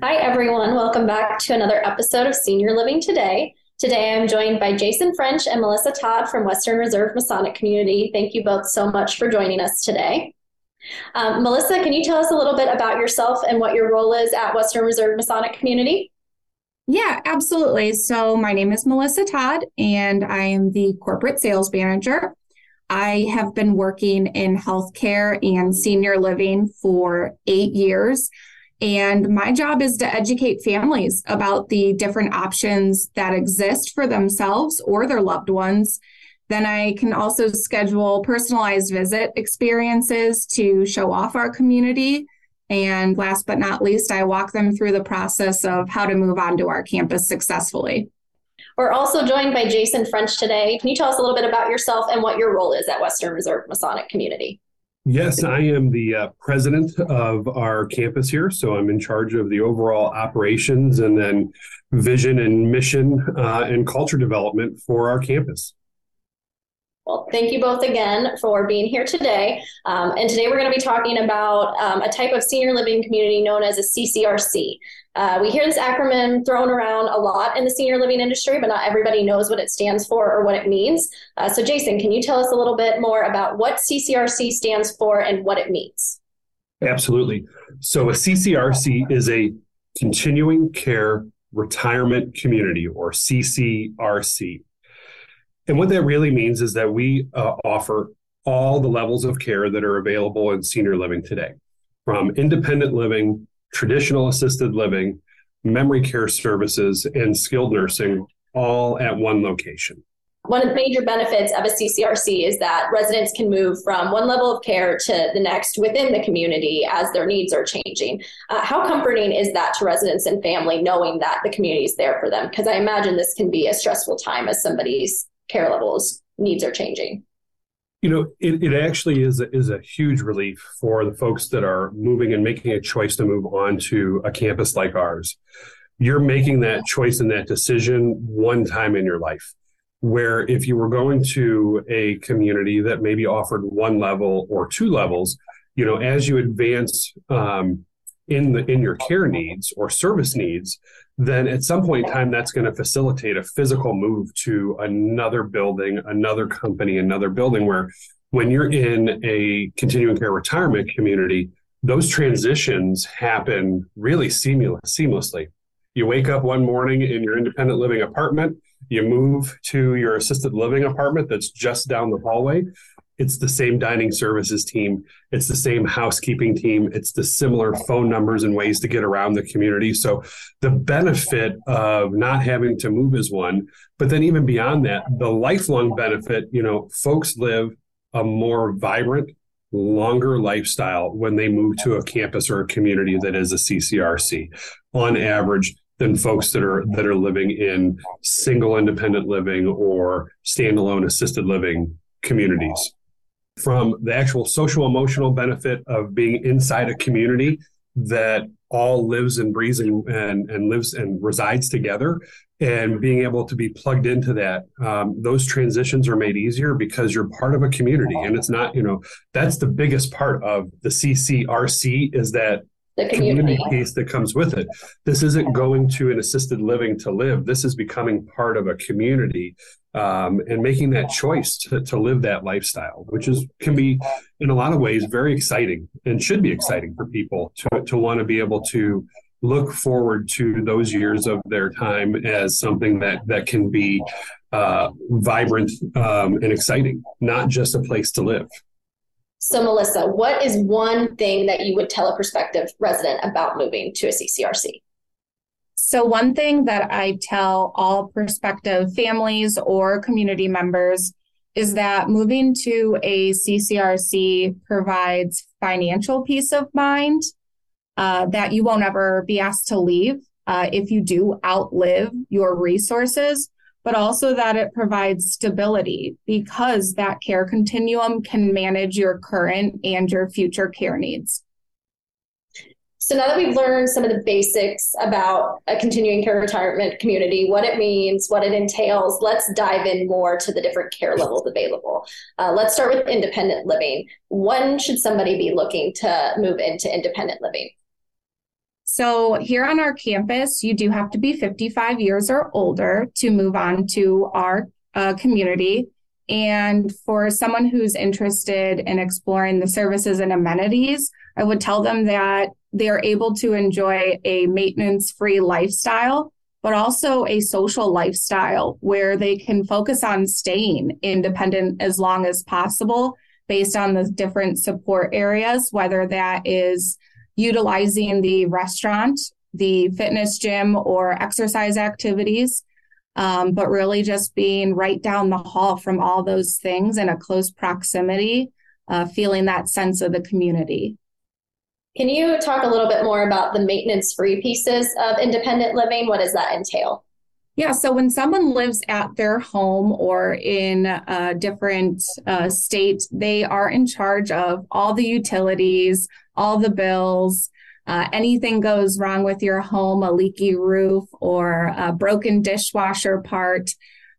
Hi, everyone. Welcome back to another episode of Senior Living Today. Today, I'm joined by Jason French and Melissa Todd from Western Reserve Masonic Community. Thank you both so much for joining us today. Um, Melissa, can you tell us a little bit about yourself and what your role is at Western Reserve Masonic Community? Yeah, absolutely. So, my name is Melissa Todd, and I am the corporate sales manager. I have been working in healthcare and senior living for eight years. And my job is to educate families about the different options that exist for themselves or their loved ones. Then I can also schedule personalized visit experiences to show off our community. And last but not least, I walk them through the process of how to move onto our campus successfully. We're also joined by Jason French today. Can you tell us a little bit about yourself and what your role is at Western Reserve Masonic Community? Yes, I am the uh, president of our campus here. So I'm in charge of the overall operations and then vision and mission uh, and culture development for our campus. Well, thank you both again for being here today. Um, and today we're going to be talking about um, a type of senior living community known as a CCRC. Uh, we hear this acronym thrown around a lot in the senior living industry, but not everybody knows what it stands for or what it means. Uh, so, Jason, can you tell us a little bit more about what CCRC stands for and what it means? Absolutely. So, a CCRC is a continuing care retirement community or CCRC. And what that really means is that we uh, offer all the levels of care that are available in senior living today, from independent living, traditional assisted living, memory care services, and skilled nursing, all at one location. One of the major benefits of a CCRC is that residents can move from one level of care to the next within the community as their needs are changing. Uh, how comforting is that to residents and family knowing that the community is there for them? Because I imagine this can be a stressful time as somebody's care levels needs are changing. You know it, it actually is a, is a huge relief for the folks that are moving and making a choice to move on to a campus like ours. You're making that choice and that decision one time in your life where if you were going to a community that maybe offered one level or two levels you know as you advance um, in the in your care needs or service needs then at some point in time that's going to facilitate a physical move to another building another company another building where when you're in a continuing care retirement community those transitions happen really seamless, seamlessly. You wake up one morning in your independent living apartment you move to your assisted living apartment that's just down the hallway it's the same dining services team. It's the same housekeeping team. It's the similar phone numbers and ways to get around the community. So the benefit of not having to move is one but then even beyond that the lifelong benefit you know folks live a more vibrant longer lifestyle when they move to a campus or a community that is a CCRC on average than folks that are that are living in single independent living or standalone assisted living communities from the actual social emotional benefit of being inside a community that all lives and breathes and, and, and lives and resides together and being able to be plugged into that um, those transitions are made easier because you're part of a community and it's not you know that's the biggest part of the ccrc is that the community. community piece that comes with it. This isn't going to an assisted living to live. This is becoming part of a community um, and making that choice to, to live that lifestyle, which is can be in a lot of ways very exciting and should be exciting for people to, to want to be able to look forward to those years of their time as something that that can be uh, vibrant um, and exciting, not just a place to live. So, Melissa, what is one thing that you would tell a prospective resident about moving to a CCRC? So, one thing that I tell all prospective families or community members is that moving to a CCRC provides financial peace of mind uh, that you won't ever be asked to leave uh, if you do outlive your resources but also that it provides stability because that care continuum can manage your current and your future care needs. So now that we've learned some of the basics about a continuing care retirement community, what it means, what it entails, let's dive in more to the different care levels available. Uh, let's start with independent living. When should somebody be looking to move into independent living? So, here on our campus, you do have to be 55 years or older to move on to our uh, community. And for someone who's interested in exploring the services and amenities, I would tell them that they are able to enjoy a maintenance free lifestyle, but also a social lifestyle where they can focus on staying independent as long as possible based on the different support areas, whether that is utilizing the restaurant, the fitness gym, or exercise activities. Um, but really just being right down the hall from all those things in a close proximity, uh, feeling that sense of the community. Can you talk a little bit more about the maintenance free pieces of independent living? What does that entail? Yeah, so when someone lives at their home or in a different uh, state, they are in charge of all the utilities, all the bills. Uh, anything goes wrong with your home, a leaky roof or a broken dishwasher part,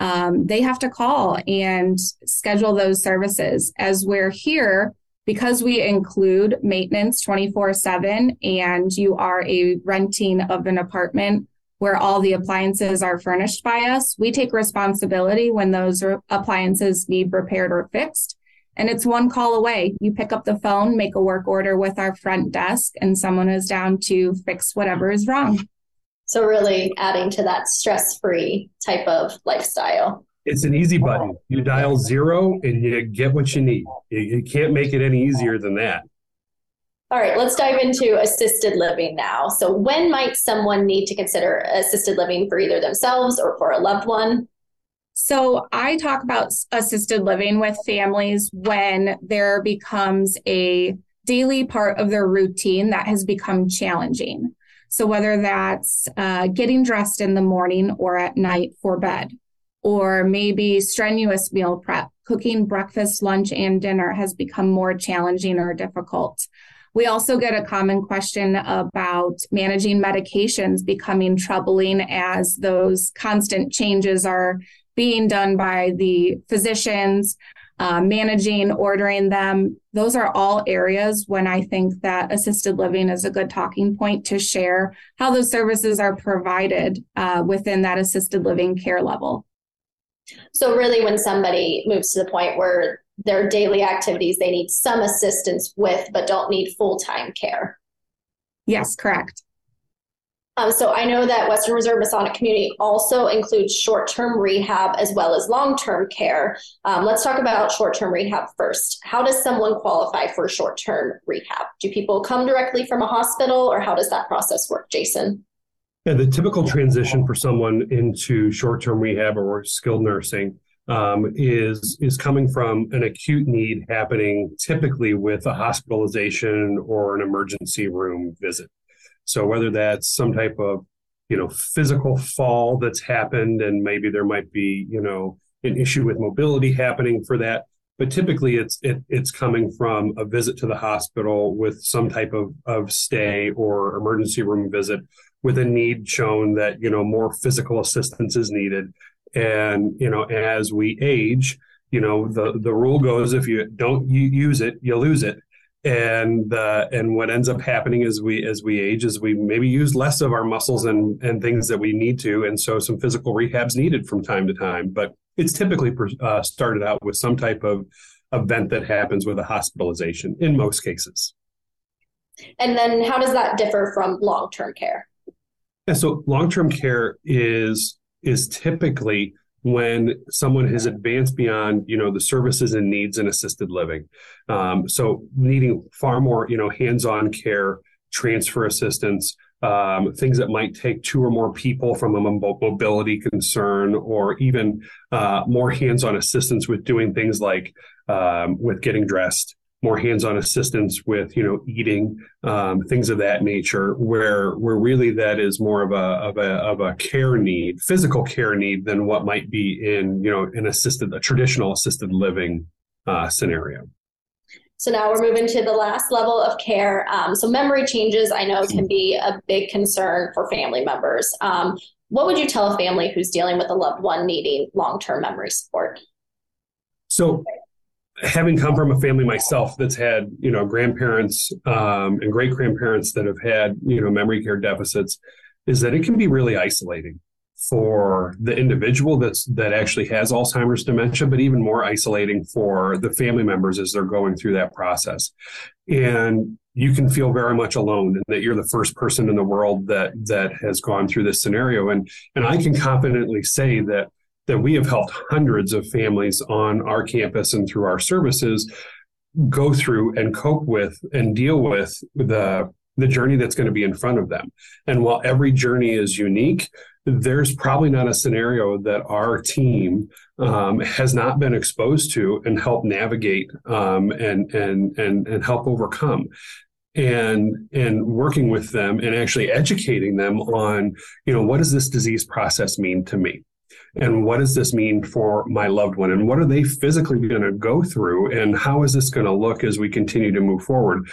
um, they have to call and schedule those services. As we're here, because we include maintenance 24 7 and you are a renting of an apartment where all the appliances are furnished by us, we take responsibility when those appliances need repaired or fixed. And it's one call away. You pick up the phone, make a work order with our front desk, and someone is down to fix whatever is wrong. So, really adding to that stress free type of lifestyle. It's an easy button. You dial zero and you get what you need. You, you can't make it any easier than that. All right, let's dive into assisted living now. So, when might someone need to consider assisted living for either themselves or for a loved one? So, I talk about assisted living with families when there becomes a daily part of their routine that has become challenging. So, whether that's uh, getting dressed in the morning or at night for bed, or maybe strenuous meal prep, cooking breakfast, lunch, and dinner has become more challenging or difficult. We also get a common question about managing medications becoming troubling as those constant changes are being done by the physicians, uh, managing, ordering them. Those are all areas when I think that assisted living is a good talking point to share how those services are provided uh, within that assisted living care level. So, really, when somebody moves to the point where their daily activities they need some assistance with, but don't need full time care. Yes, correct. Um, so I know that Western Reserve Masonic Community also includes short term rehab as well as long term care. Um, let's talk about short term rehab first. How does someone qualify for short term rehab? Do people come directly from a hospital or how does that process work, Jason? Yeah, the typical transition for someone into short term rehab or skilled nursing um, is is coming from an acute need happening typically with a hospitalization or an emergency room visit. So whether that's some type of you know physical fall that's happened and maybe there might be you know an issue with mobility happening for that but typically it's it, it's coming from a visit to the hospital with some type of, of stay or emergency room visit with a need shown that you know more physical assistance is needed. And you know as we age you know the the rule goes if you don't use it you lose it and uh, and what ends up happening as we as we age is we maybe use less of our muscles and and things that we need to. And so some physical rehabs needed from time to time but it's typically uh, started out with some type of event that happens with a hospitalization in most cases. And then how does that differ from long-term care? Yeah, so long-term care is is typically when someone has advanced beyond you know the services and needs in assisted living. Um, so needing far more you know hands-on care transfer assistance um, things that might take two or more people from a mobility concern or even uh, more hands-on assistance with doing things like um, with getting dressed more hands-on assistance with you know eating um, things of that nature where where really that is more of a of a of a care need physical care need than what might be in you know an assisted a traditional assisted living uh, scenario So now we're moving to the last level of care. Um, so memory changes, I know, can be a big concern for family members. Um, what would you tell a family who's dealing with a loved one needing long-term memory support? So having come from a family myself that's had you know grandparents um, and great grandparents that have had you know memory care deficits is that it can be really isolating for the individual that's that actually has Alzheimer's dementia, but even more isolating for the family members as they're going through that process. And you can feel very much alone and that you're the first person in the world that that has gone through this scenario. And and I can confidently say that that we have helped hundreds of families on our campus and through our services go through and cope with and deal with the the journey that's going to be in front of them. And while every journey is unique, there's probably not a scenario that our team um, has not been exposed to and help navigate um, and and and and help overcome and and working with them and actually educating them on you know what does this disease process mean to me and what does this mean for my loved one? And what are they physically going to go through? And how is this going to look as we continue to move forward?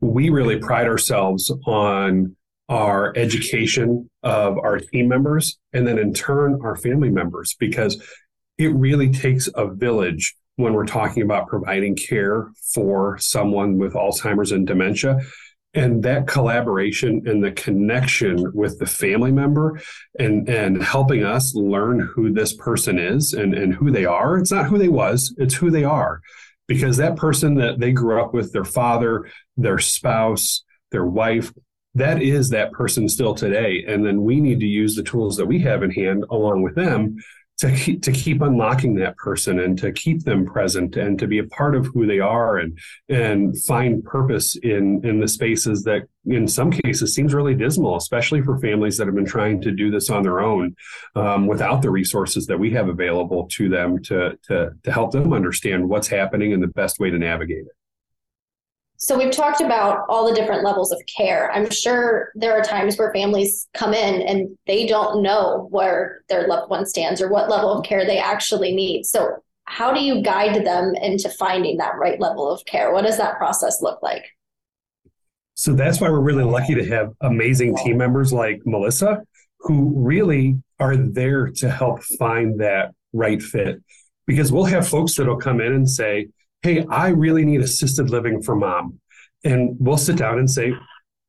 We really pride ourselves on our education of our team members and then in turn our family members because it really takes a village when we're talking about providing care for someone with Alzheimer's and dementia and that collaboration and the connection with the family member and and helping us learn who this person is and and who they are. It's not who they was it's who they are. Because that person that they grew up with their father their spouse their wife that is that person still today. And then we need to use the tools that we have in hand along with them to keep, to keep unlocking that person and to keep them present and to be a part of who they are and and find purpose in in the spaces that in some cases seems really dismal especially for families that have been trying to do this on their own um, without the resources that we have available to them to to to help them understand what's happening and the best way to navigate it so we've talked about all the different levels of care. I'm sure there are times where families come in and they don't know where their loved one stands or what level of care they actually need. So how do you guide them into finding that right level of care? What does that process look like? So that's why we're really lucky to have amazing team members like Melissa who really are there to help find that right fit. Because we'll have folks that'll come in and say, hey, I really need assisted living for mom. And we'll sit down and say,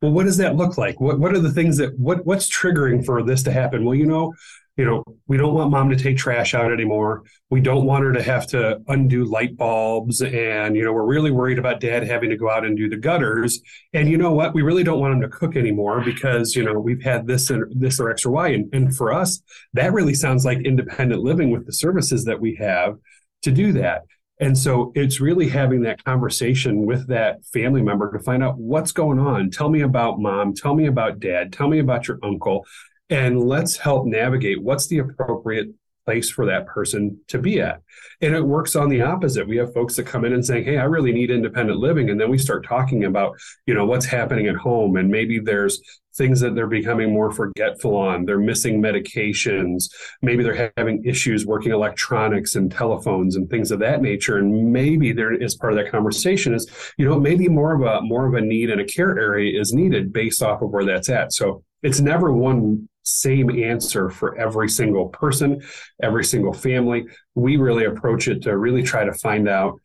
well, what does that look like? What what are the things that what what's triggering for this to happen? Well, you know, you know, we don't want mom to take trash out anymore. We don't want her to have to undo light bulbs. And, you know, we're really worried about dad having to go out and do the gutters. And you know what? We really don't want him to cook anymore because, you know, we've had this and this or X or Y. And, and for us, that really sounds like independent living with the services that we have to do that. And so it's really having that conversation with that family member to find out what's going on. Tell me about mom. Tell me about dad. Tell me about your uncle. And let's help navigate what's the appropriate place for that person to be at. And it works on the opposite. We have folks that come in and saying, Hey, I really need independent living. And then we start talking about, you know, what's happening at home. And maybe there's things that they're becoming more forgetful on. They're missing medications. Maybe they're having issues working electronics and telephones and things of that nature. And maybe there is part of that conversation is, you know, maybe more of a more of a need and a care area is needed based off of where that's at. So it's never one same answer for every single person, every single family. We really approach it to really try to find out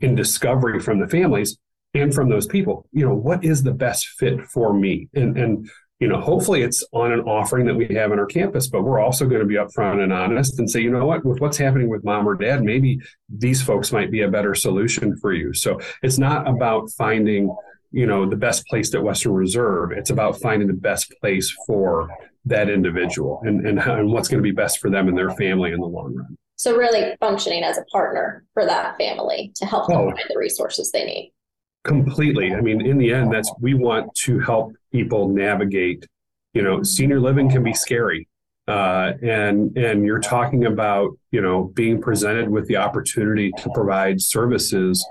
in discovery from the families and from those people you know what is the best fit for me? And and you know hopefully it's on an offering that we have on our campus but we're also going to be upfront and honest and say you know what? With what's happening with mom or dad maybe these folks might be a better solution for you. So it's not about finding you know the best place at western reserve. It's about finding the best place for that individual and and, how, and what's going to be best for them and their family in the long run. So really functioning as a partner for that family to help them oh. find the resources they need. Completely. I mean in the end that's we want to help people navigate you know senior living can be scary uh, and and you're talking about you know being presented with the opportunity to provide services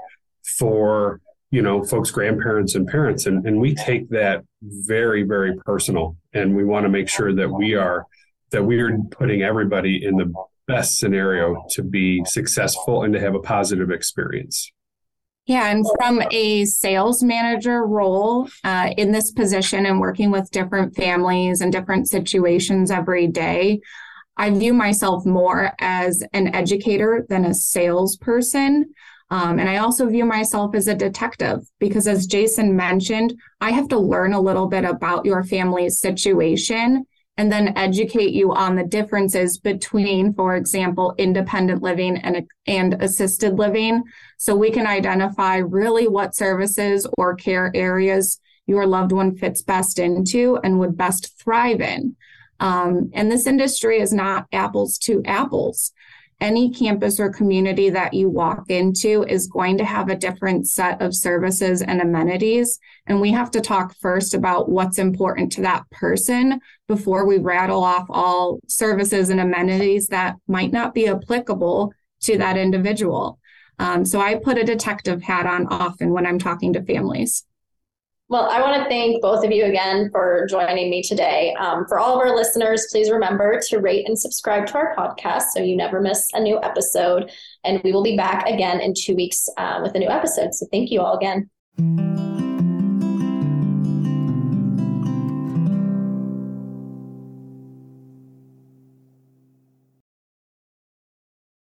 for you know folks grandparents and parents and, and we take that very very personal and we want to make sure that we are that we are putting everybody in the best scenario to be successful and to have a positive experience Yeah, and from a sales manager role uh, in this position and working with different families and different situations every day, I view myself more as an educator than a salesperson. Um, and I also view myself as a detective because, as Jason mentioned, I have to learn a little bit about your family's situation and then educate you on the differences between, for example, independent living and, and assisted living. So we can identify really what services or care areas your loved one fits best into and would best thrive in. Um, and this industry is not apples to apples any campus or community that you walk into is going to have a different set of services and amenities. And we have to talk first about what's important to that person before we rattle off all services and amenities that might not be applicable to that individual. Um, so I put a detective hat on often when I'm talking to families. Well, I want to thank both of you again for joining me today. Um, for all of our listeners, please remember to rate and subscribe to our podcast so you never miss a new episode. And we will be back again in two weeks uh, with a new episode. So thank you all again.